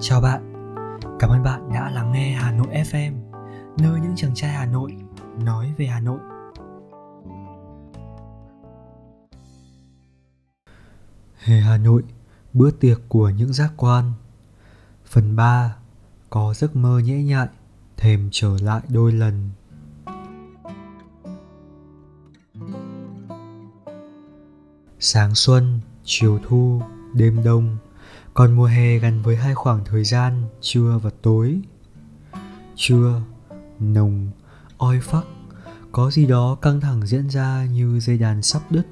Chào bạn, cảm ơn bạn đã lắng nghe Hà Nội FM, nơi những chàng trai Hà Nội nói về Hà Nội. Hè Hà Nội, bữa tiệc của những giác quan. Phần 3, có giấc mơ nhễ nhại, thèm trở lại đôi lần. Sáng xuân, chiều thu, đêm đông còn mùa hè gắn với hai khoảng thời gian, trưa và tối. Trưa, nồng, oi phắc, có gì đó căng thẳng diễn ra như dây đàn sắp đứt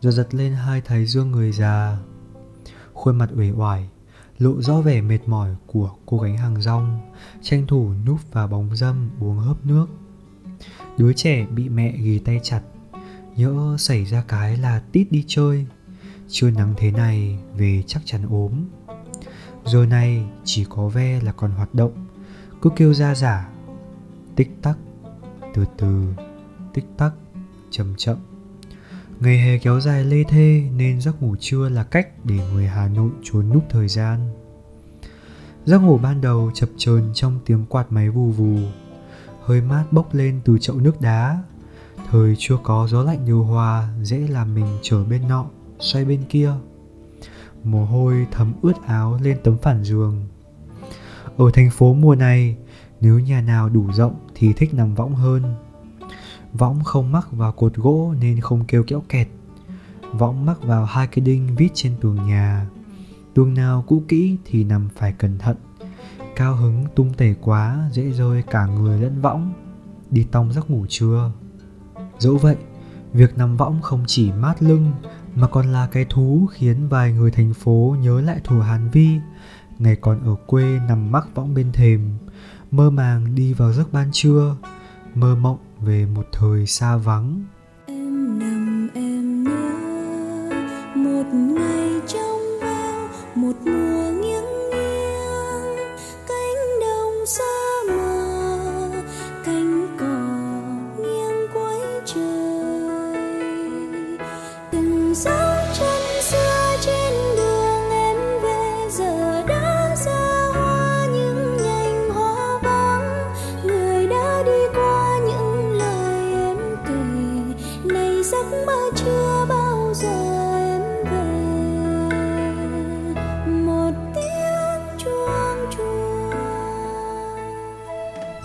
rồi giật lên hai thái dương người già. Khuôn mặt uể oải, lộ rõ vẻ mệt mỏi của cô gánh hàng rong, tranh thủ núp vào bóng dâm uống hớp nước. Đứa trẻ bị mẹ ghi tay chặt, nhỡ xảy ra cái là tít đi chơi chưa nắng thế này về chắc chắn ốm. Giờ này chỉ có ve là còn hoạt động, cứ kêu ra giả, tích tắc, từ từ, tích tắc, chậm chậm. Ngày hè kéo dài lê thê nên giấc ngủ trưa là cách để người hà nội trốn núp thời gian. Giấc ngủ ban đầu chập chờn trong tiếng quạt máy vù vù, hơi mát bốc lên từ chậu nước đá. Thời chưa có gió lạnh điều hòa, dễ làm mình trở bên nọ xoay bên kia. Mồ hôi thấm ướt áo lên tấm phản giường. Ở thành phố mùa này, nếu nhà nào đủ rộng thì thích nằm võng hơn. Võng không mắc vào cột gỗ nên không kêu kẽo kẹt. Võng mắc vào hai cái đinh vít trên tường nhà. Tường nào cũ kỹ thì nằm phải cẩn thận. Cao hứng tung tẩy quá, dễ rơi cả người lẫn võng. Đi tong giấc ngủ trưa. Dẫu vậy, việc nằm võng không chỉ mát lưng mà còn là cái thú khiến vài người thành phố nhớ lại thủ Hàn Vi, ngày còn ở quê nằm mắc võng bên thềm, mơ màng đi vào giấc ban trưa, mơ mộng về một thời xa vắng.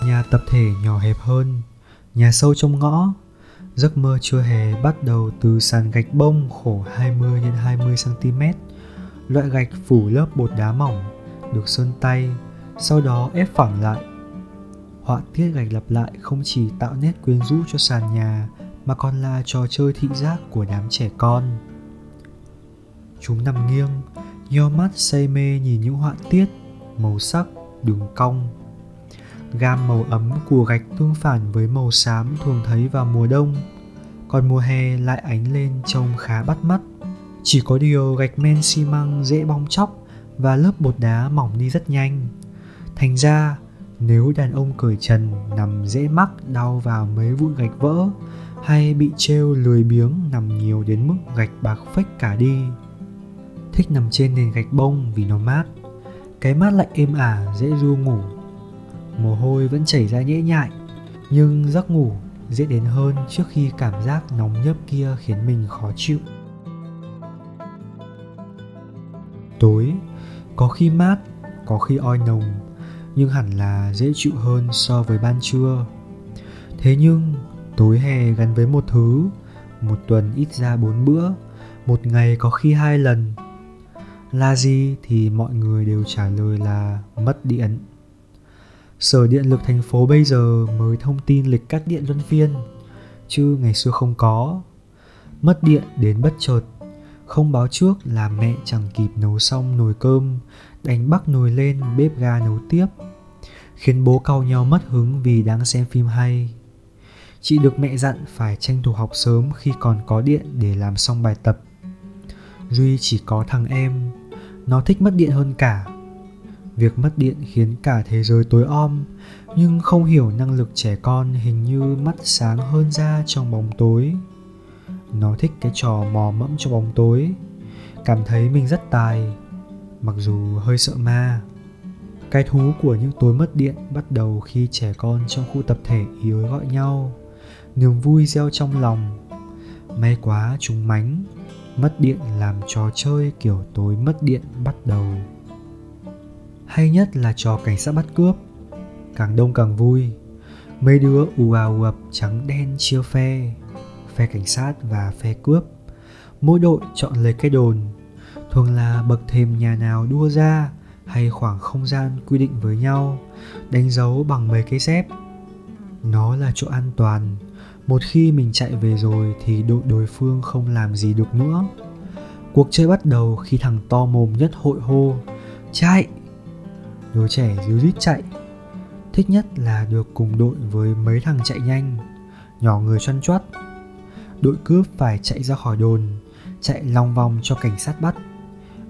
Nhà tập thể nhỏ hẹp hơn, nhà sâu trong ngõ. Giấc mơ chưa hè bắt đầu từ sàn gạch bông khổ 20 x 20 cm loại gạch phủ lớp bột đá mỏng được sơn tay, sau đó ép phẳng lại. Họa tiết gạch lặp lại không chỉ tạo nét quyến rũ cho sàn nhà mà còn là trò chơi thị giác của đám trẻ con. Chúng nằm nghiêng nheo mắt say mê nhìn những họa tiết, màu sắc, đường cong. Gam màu ấm của gạch tương phản với màu xám thường thấy vào mùa đông, còn mùa hè lại ánh lên trông khá bắt mắt. Chỉ có điều gạch men xi măng dễ bong chóc và lớp bột đá mỏng đi rất nhanh. Thành ra, nếu đàn ông cởi trần nằm dễ mắc đau vào mấy vụn gạch vỡ hay bị trêu lười biếng nằm nhiều đến mức gạch bạc phách cả đi. Thích nằm trên nền gạch bông vì nó mát, cái mát lạnh êm ả, dễ ru ngủ. Mồ hôi vẫn chảy ra nhễ nhại, nhưng giấc ngủ dễ đến hơn trước khi cảm giác nóng nhấp kia khiến mình khó chịu. Tối, có khi mát, có khi oi nồng, nhưng hẳn là dễ chịu hơn so với ban trưa. Thế nhưng tối hè gắn với một thứ một tuần ít ra bốn bữa một ngày có khi hai lần là gì thì mọi người đều trả lời là mất điện Sở Điện lực thành phố bây giờ mới thông tin lịch cắt điện luân phiên, chứ ngày xưa không có. Mất điện đến bất chợt, không báo trước là mẹ chẳng kịp nấu xong nồi cơm, đánh bắc nồi lên bếp ga nấu tiếp, khiến bố cau nhau mất hứng vì đang xem phim hay. Chị được mẹ dặn phải tranh thủ học sớm khi còn có điện để làm xong bài tập. Duy chỉ có thằng em, nó thích mất điện hơn cả. Việc mất điện khiến cả thế giới tối om nhưng không hiểu năng lực trẻ con hình như mắt sáng hơn ra trong bóng tối. Nó thích cái trò mò mẫm trong bóng tối. Cảm thấy mình rất tài mặc dù hơi sợ ma. Cái thú của những tối mất điện bắt đầu khi trẻ con trong khu tập thể yếu gọi nhau. Niềm vui gieo trong lòng. May quá chúng mánh, mất điện làm trò chơi kiểu tối mất điện bắt đầu. Hay nhất là trò cảnh sát bắt cướp. Càng đông càng vui. Mấy đứa ù ào ập trắng đen chia phe, phe cảnh sát và phe cướp. Mỗi đội chọn lấy cái đồn, thường là bậc thềm nhà nào đua ra hay khoảng không gian quy định với nhau đánh dấu bằng mấy cái dép nó là chỗ an toàn một khi mình chạy về rồi thì đội đối phương không làm gì được nữa. Cuộc chơi bắt đầu khi thằng to mồm nhất hội hô, chạy! Đứa trẻ díu dít chạy. Thích nhất là được cùng đội với mấy thằng chạy nhanh, nhỏ người choăn choắt. Đội cướp phải chạy ra khỏi đồn, chạy lòng vòng cho cảnh sát bắt.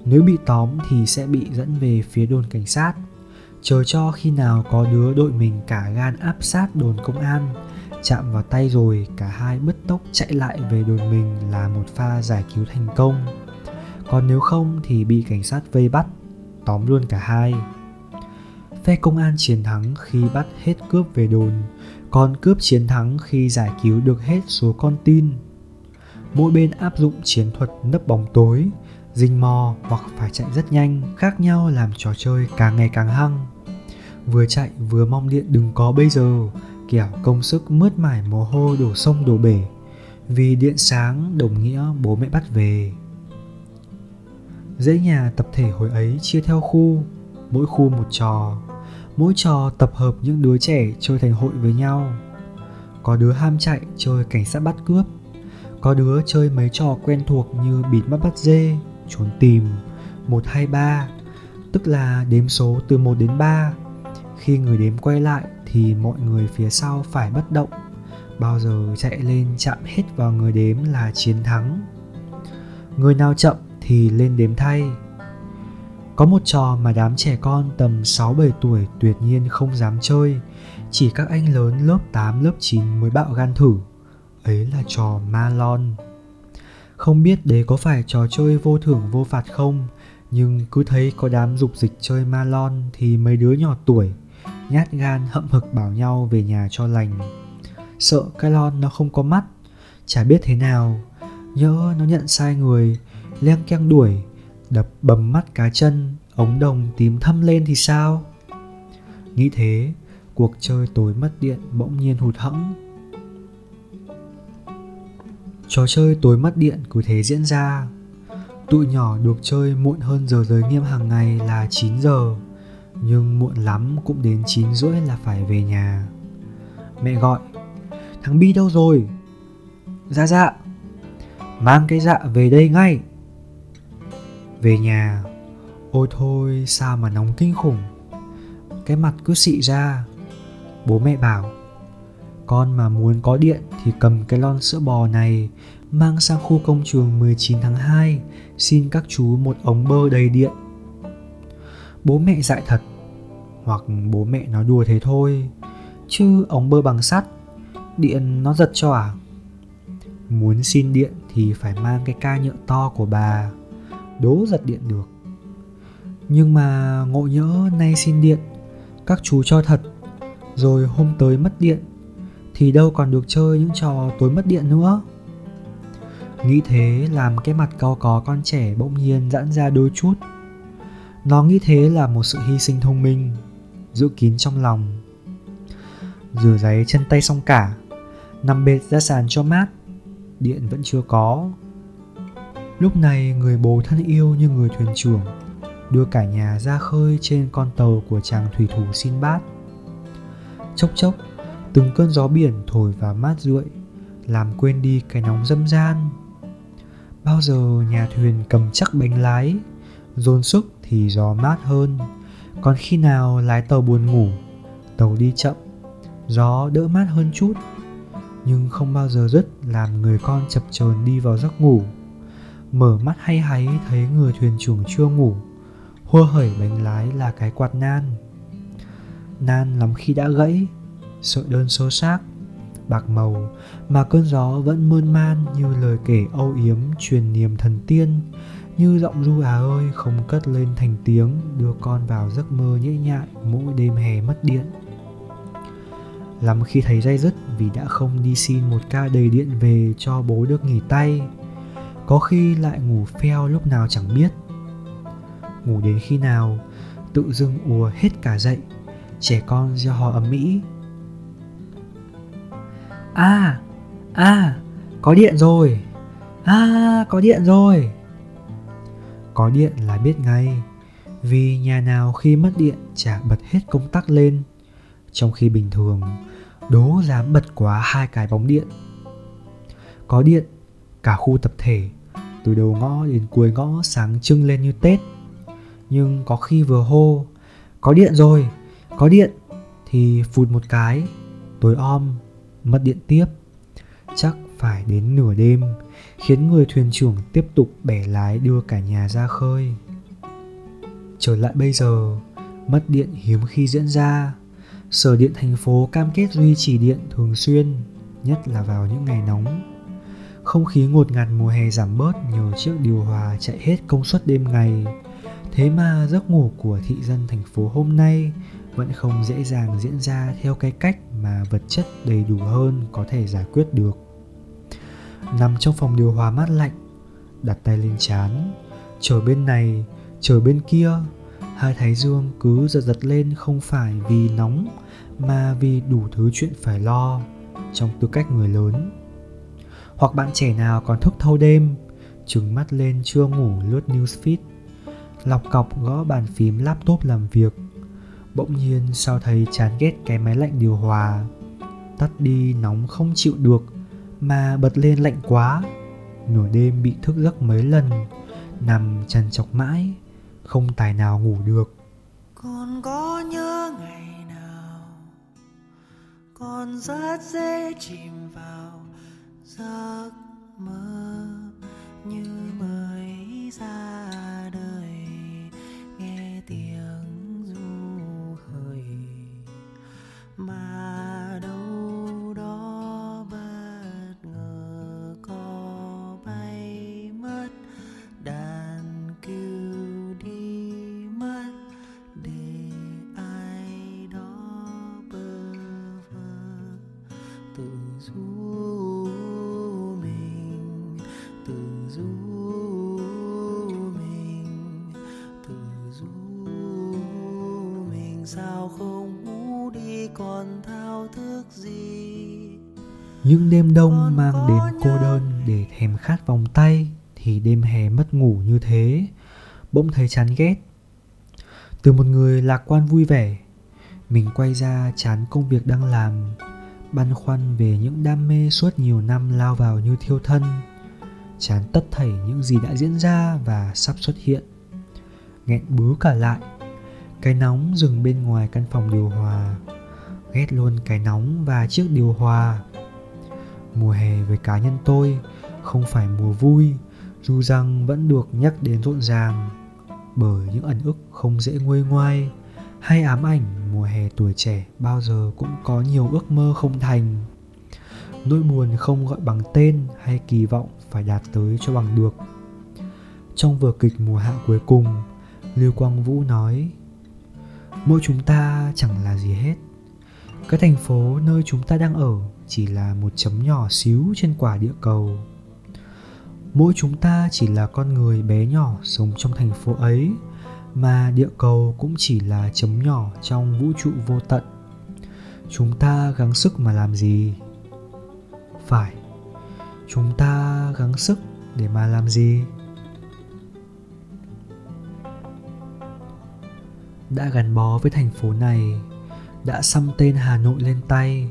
Nếu bị tóm thì sẽ bị dẫn về phía đồn cảnh sát. Chờ cho khi nào có đứa đội mình cả gan áp sát đồn công an chạm vào tay rồi, cả hai bứt tốc chạy lại về đồn mình là một pha giải cứu thành công. Còn nếu không thì bị cảnh sát vây bắt, tóm luôn cả hai. Phe công an chiến thắng khi bắt hết cướp về đồn, còn cướp chiến thắng khi giải cứu được hết số con tin. Mỗi bên áp dụng chiến thuật nấp bóng tối, rình mò hoặc phải chạy rất nhanh, khác nhau làm trò chơi càng ngày càng hăng. Vừa chạy vừa mong điện đừng có bây giờ kẻo công sức mướt mải mồ hôi đổ sông đổ bể vì điện sáng đồng nghĩa bố mẹ bắt về. Dãy nhà tập thể hồi ấy chia theo khu mỗi khu một trò. Mỗi trò tập hợp những đứa trẻ chơi thành hội với nhau. Có đứa ham chạy chơi cảnh sát bắt cướp có đứa chơi mấy trò quen thuộc như bịt mắt bắt dê trốn tìm 1, 2, 3 Tức là đếm số từ 1 đến 3 Khi người đếm quay lại thì mọi người phía sau phải bất động Bao giờ chạy lên chạm hết vào người đếm là chiến thắng. Người nào chậm thì lên đếm thay. Có một trò mà đám trẻ con tầm 6-7 tuổi tuyệt nhiên không dám chơi Chỉ các anh lớn lớp 8, lớp 9 mới bạo gan thử. Ấy là trò ma lon. Không biết đấy có phải trò chơi vô thưởng vô phạt không Nhưng cứ thấy có đám dục dịch chơi ma lon Thì mấy đứa nhỏ tuổi Nhát gan hậm hực bảo nhau về nhà cho lành. Sợ cái lon nó không có mắt, Chả biết thế nào. Nhớ nó nhận sai người, Leng keng đuổi, Đập bầm mắt cá chân, Ống đồng tím thâm lên thì sao? Nghĩ thế, Cuộc chơi tối mất điện bỗng nhiên hụt hẫng. Trò chơi tối mất điện cứ thế diễn ra. Tụi nhỏ được chơi muộn hơn giờ giới nghiêm hàng ngày là 9 giờ. Nhưng muộn lắm cũng đến 9 rưỡi là phải về nhà. Mẹ gọi, Thằng Bi đâu rồi? Dạ dạ. Mang cái dạ về đây ngay. Về nhà, Ôi thôi, sao mà nóng kinh khủng. Cái mặt cứ xị ra. Bố mẹ bảo, con mà muốn có điện thì cầm cái lon sữa bò này mang sang khu công trường 19 tháng 2 xin các chú một ống bơ đầy điện. Bố mẹ dạy thật hoặc bố mẹ nói đùa thế thôi. Chứ ống bơ bằng sắt, điện nó giật cho à? Muốn xin điện thì phải mang cái ca nhựa to của bà, đố giật điện được. Nhưng mà ngộ nhỡ nay xin điện, các chú cho thật. Rồi hôm tới mất điện, thì đâu còn được chơi những trò tối mất điện nữa. Nghĩ thế làm cái mặt cao có con trẻ bỗng nhiên giãn ra đôi chút. Nó nghĩ thế là một sự hy sinh thông minh giữ kín trong lòng. Rửa giấy chân tay xong cả, nằm bệt ra sàn cho mát, điện vẫn chưa có. Lúc này người bố thân yêu như người thuyền trưởng, đưa cả nhà ra khơi trên con tàu của chàng thủy thủ xin bát chốc chốc, từng cơn gió biển thổi vào mát rượi, làm quên đi cái nóng dâm gian. Bao giờ nhà thuyền cầm chắc bánh lái, dồn sức thì gió mát hơn còn khi nào lái tàu buồn ngủ, tàu đi chậm, gió đỡ mát hơn chút, nhưng không bao giờ dứt làm người con chập chờn đi vào giấc ngủ. Mở mắt hay háy thấy người thuyền trưởng chưa ngủ hua hởi bánh lái là cái quạt nan. Nan lắm khi đã gãy, sợi đơn xô xác, bạc màu, mà cơn gió vẫn mơn man như lời kể âu yếm truyền niềm thần tiên như giọng ru à ơi, không cất lên thành tiếng, đưa con vào giấc mơ nhễ nhại mỗi đêm hè mất điện. Lắm khi thấy day dứt, vì đã không đi xin một ca đầy điện về cho bố được nghỉ tay, có khi lại ngủ pheo lúc nào chẳng biết. Ngủ đến khi nào, tự dưng ùa hết cả dậy, trẻ con gieo hò ầm a à à có điện rồi. À có điện rồi có điện là biết ngay. Vì nhà nào khi mất điện chả bật hết công tắc lên. Trong khi bình thường, đố dám bật quá hai cái bóng điện. Có điện, cả khu tập thể, từ đầu ngõ đến cuối ngõ sáng trưng lên như tết. Nhưng có khi vừa hô, có điện rồi, có điện! thì phụt một cái, tối om, mất điện tiếp. Chắc phải đến nửa đêm, khiến người thuyền trưởng tiếp tục bẻ lái đưa cả nhà ra khơi. Trở lại bây giờ, mất điện hiếm khi diễn ra. Sở điện thành phố cam kết duy trì điện thường xuyên, nhất là vào những ngày nóng. Không khí ngột ngạt mùa hè giảm bớt nhờ chiếc điều hòa chạy hết công suất đêm ngày. Thế mà giấc ngủ của thị dân thành phố hôm nay vẫn không dễ dàng diễn ra theo cái cách mà vật chất đầy đủ hơn có thể giải quyết được nằm trong phòng điều hòa mát lạnh. Đặt tay lên chán trời bên này trời bên kia. Hai thái dương cứ giật giật lên không phải vì nóng, mà vì đủ thứ chuyện phải lo trong tư cách người lớn. Hoặc bạn trẻ nào còn thức thâu đêm, trừng mắt lên chưa ngủ lướt newsfeed. Lọc cọc gõ bàn phím laptop làm việc. Bỗng nhiên, sao thấy chán ghét cái máy lạnh điều hòa. Tắt đi, nóng không chịu được mà bật lên lạnh quá. Nửa đêm bị thức giấc mấy lần, nằm trằn trọc mãi, không tài nào ngủ được. Con có nhớ ngày nào con rất dễ chìm vào giấc mơ như mới ra đời. Còn thao thức gì? Những đêm đông mang đến cô đơn để thèm khát vòng tay thì đêm hè mất ngủ như thế bỗng thấy chán ghét. Từ một người lạc quan vui vẻ mình quay ra chán công việc đang làm băn khoăn về những đam mê suốt nhiều năm lao vào như thiêu thân chán tất thảy những gì đã diễn ra và sắp xuất hiện. Nghẹn bứ cả lại cái nóng dừng bên ngoài căn phòng điều hòa ghét luôn cái nóng và chiếc điều hòa. Mùa hè với cá nhân tôi không phải mùa vui, dù rằng vẫn được nhắc đến rộn ràng. Bởi những ẩn ức không dễ nguôi ngoai hay ám ảnh, mùa hè tuổi trẻ bao giờ cũng có nhiều ước mơ không thành. Nỗi buồn không gọi bằng tên hay kỳ vọng phải đạt tới cho bằng được. Trong vở kịch mùa hạ cuối cùng, lưu quang vũ nói, mỗi chúng ta chẳng là gì hết cái thành phố nơi chúng ta đang ở chỉ là một chấm nhỏ xíu trên quả địa cầu. Mỗi chúng ta chỉ là con người bé nhỏ sống trong thành phố ấy, mà địa cầu cũng chỉ là chấm nhỏ trong vũ trụ vô tận. Chúng ta gắng sức mà làm gì? Phải, chúng ta gắng sức để mà làm gì? Đã gắn bó với thành phố này đã xăm tên hà nội lên tay.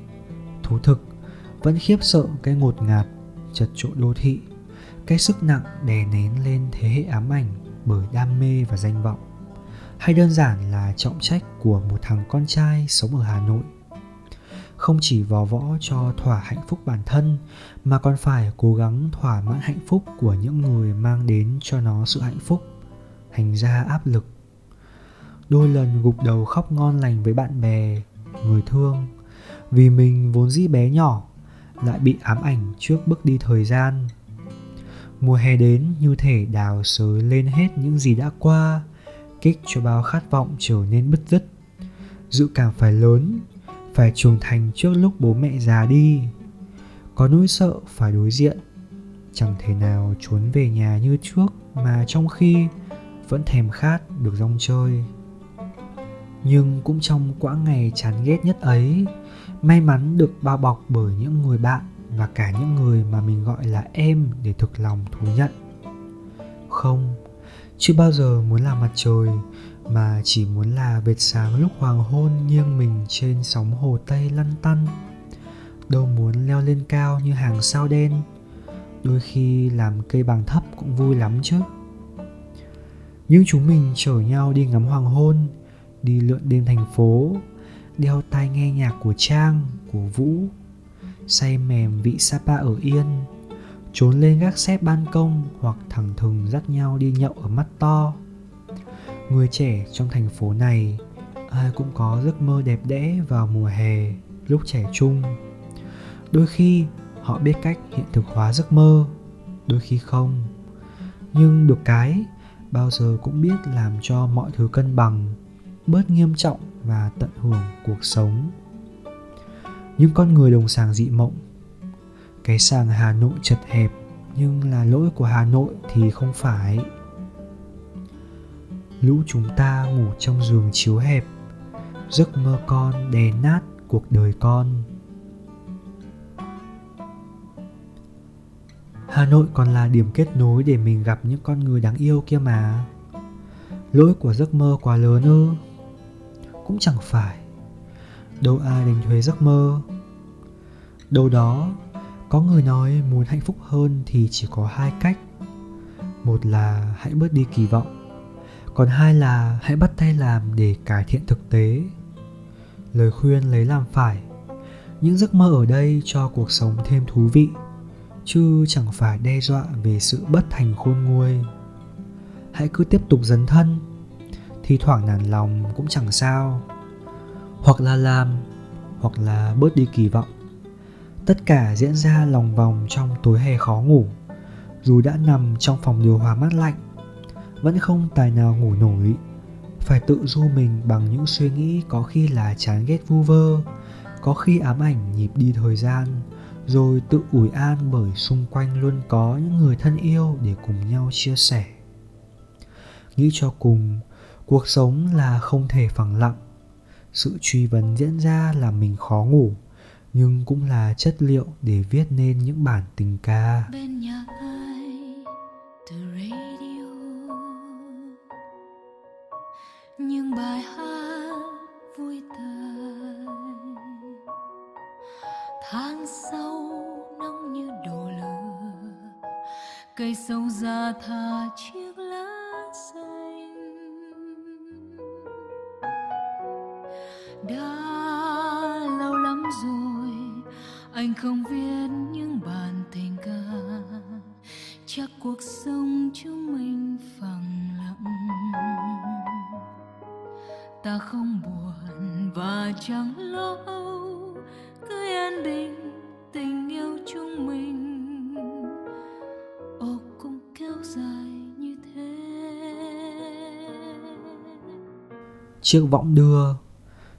Thú thực, vẫn khiếp sợ cái ngột ngạt, chật chội đô thị, cái sức nặng đè nén lên thế hệ ám ảnh bởi đam mê và danh vọng. Hay đơn giản là trọng trách của một thằng con trai sống ở hà nội. Không chỉ vò võ cho thỏa hạnh phúc bản thân, mà còn phải cố gắng thỏa mãn hạnh phúc của những người mang đến cho nó sự hạnh phúc. Thành ra áp lực đôi lần gục đầu khóc ngon lành với bạn bè, người thương. Vì mình vốn dĩ bé nhỏ, lại bị ám ảnh trước bước đi thời gian. Mùa hè đến, như thể đào sới lên hết những gì đã qua, Kích cho bao khát vọng trở nên bứt rứt. Dự cảm phải lớn, Phải trưởng thành trước lúc bố mẹ già đi. Có nỗi sợ phải đối diện, Chẳng thể nào trốn về nhà như trước Mà trong khi vẫn thèm khát được rong chơi. Nhưng cũng trong quãng ngày chán ghét nhất ấy, May mắn được bao bọc bởi những người bạn và cả những người mà mình gọi là em để thực lòng thú nhận. Không, chưa bao giờ muốn là mặt trời, mà chỉ muốn là vệt sáng lúc hoàng hôn nghiêng mình trên sóng hồ tây lăn tăn. Đâu muốn leo lên cao như hàng sao đen, đôi khi làm cây bằng thấp cũng vui lắm chứ. Nhưng chúng mình chở nhau đi ngắm hoàng hôn đi lượn đêm thành phố, đeo tai nghe nhạc của trang, của vũ, say mềm vị Sapa ở Yên, Trốn lên gác xếp ban công hoặc thẳng thừng dắt nhau đi nhậu ở mắt to. Người trẻ trong thành phố này, ai cũng có giấc mơ đẹp đẽ vào mùa hè, lúc trẻ trung. Đôi khi, họ biết cách hiện thực hóa giấc mơ, Đôi khi không. Nhưng được cái, bao giờ cũng biết làm cho mọi thứ cân bằng. Bớt nghiêm trọng và tận hưởng cuộc sống. Những con người đồng sàng dị mộng, cái sàng hà nội chật hẹp nhưng là lỗi của hà nội thì không phải. Lũ chúng ta ngủ trong giường chiếu hẹp, giấc mơ con đè nát cuộc đời con. Hà nội còn là điểm kết nối để mình gặp những con người đáng yêu kia mà. Lỗi của giấc mơ quá lớn ư cũng chẳng phải. Đâu ai đánh thuế giấc mơ. Đâu đó, có người nói muốn hạnh phúc hơn thì chỉ có hai cách. Một là hãy bớt đi kỳ vọng, còn hai là hãy bắt tay làm để cải thiện thực tế. Lời khuyên lấy làm phải, những giấc mơ ở đây cho cuộc sống thêm thú vị, chứ chẳng phải đe dọa về sự bất thành khôn nguôi. Hãy cứ tiếp tục dấn thân thi thoảng nản lòng cũng chẳng sao. Hoặc là làm, hoặc là bớt đi kỳ vọng. Tất cả diễn ra lòng vòng trong tối hè khó ngủ. Dù đã nằm trong phòng điều hòa mát lạnh, vẫn không tài nào ngủ nổi. Phải tự du mình bằng những suy nghĩ có khi là chán ghét vu vơ, có khi ám ảnh nhịp đi thời gian, rồi tự ủi an bởi xung quanh luôn có những người thân yêu để cùng nhau chia sẻ. Nghĩ cho cùng cuộc sống là không thể phẳng lặng. Sự truy vấn diễn ra làm mình khó ngủ, nhưng cũng là chất liệu để viết nên những bản tình ca. Bên nhà ai? Từ radio. Những bài hát vui tươi. Tháng sau nóng như đổ lửa, cây sâu ra thả chiếc chiếc võng đưa,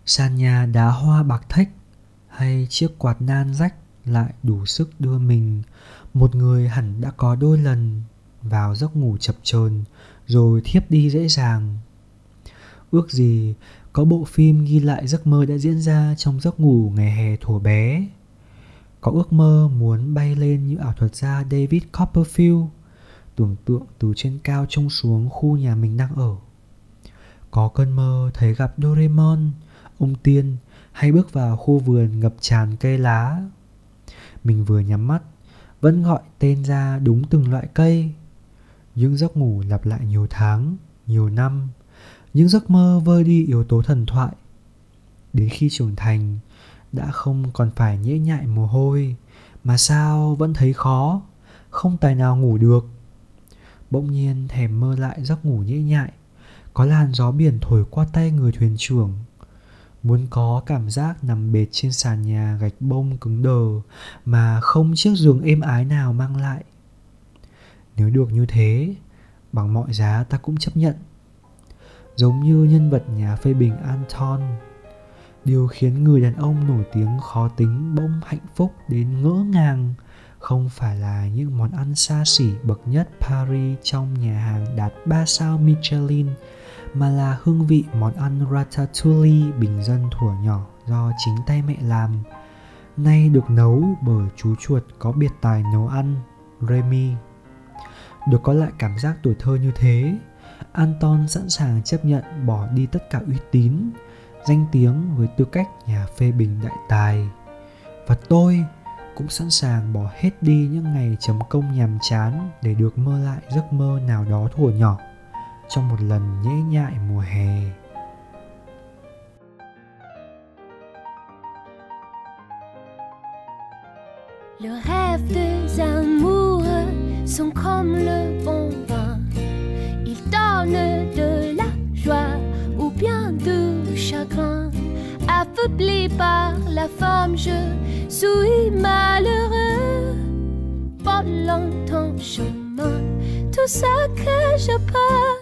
sàn nhà đá hoa bạc thách hay chiếc quạt nan rách lại đủ sức đưa mình. Một người hẳn đã có đôi lần vào giấc ngủ chập chờn rồi thiếp đi dễ dàng. Ước gì có bộ phim ghi lại giấc mơ đã diễn ra trong giấc ngủ ngày hè thuở bé. Có ước mơ muốn bay lên như ảo thuật gia david copperfield, tưởng tượng từ trên cao trông xuống khu nhà mình đang ở có cơn mơ thấy gặp doraemon, ông tiên hay bước vào khu vườn ngập tràn cây lá. Mình vừa nhắm mắt, vẫn gọi tên ra đúng từng loại cây. Những giấc ngủ lặp lại nhiều tháng, nhiều năm, những giấc mơ vơi đi yếu tố thần thoại. Đến khi trưởng thành, đã không còn phải nhễ nhại mồ hôi, mà sao vẫn thấy khó, không tài nào ngủ được. Bỗng nhiên thèm mơ lại giấc ngủ nhễ nhại có làn gió biển thổi qua tay người thuyền trưởng. Muốn có cảm giác nằm bệt trên sàn nhà gạch bông cứng đờ mà không chiếc giường êm ái nào mang lại. Nếu được như thế, bằng mọi giá ta cũng chấp nhận. Giống như nhân vật nhà phê bình anton, điều khiến người đàn ông nổi tiếng khó tính bỗng hạnh phúc đến ngỡ ngàng, không phải là những món ăn xa xỉ bậc nhất Paris trong nhà hàng đạt 3 sao Michelin mà là hương vị món ăn ratatouille bình dân thuở nhỏ do chính tay mẹ làm. Nay được nấu bởi chú chuột có biệt tài nấu ăn, Remy. Được có lại cảm giác tuổi thơ như thế, Anton sẵn sàng chấp nhận bỏ đi tất cả uy tín, danh tiếng với tư cách nhà phê bình đại tài. Và tôi cũng sẵn sàng bỏ hết đi những ngày chấm công nhàm chán để được mơ lại giấc mơ nào đó thuở nhỏ Le rêve des amoureux sont comme le bon vin. Ils donnent de la joie ou bien du chagrin. Affaibli par la femme, je suis malheureux. Pendant ton chemin, tout ce que je peux,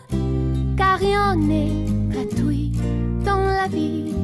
rien n'est gratuit dans la vie.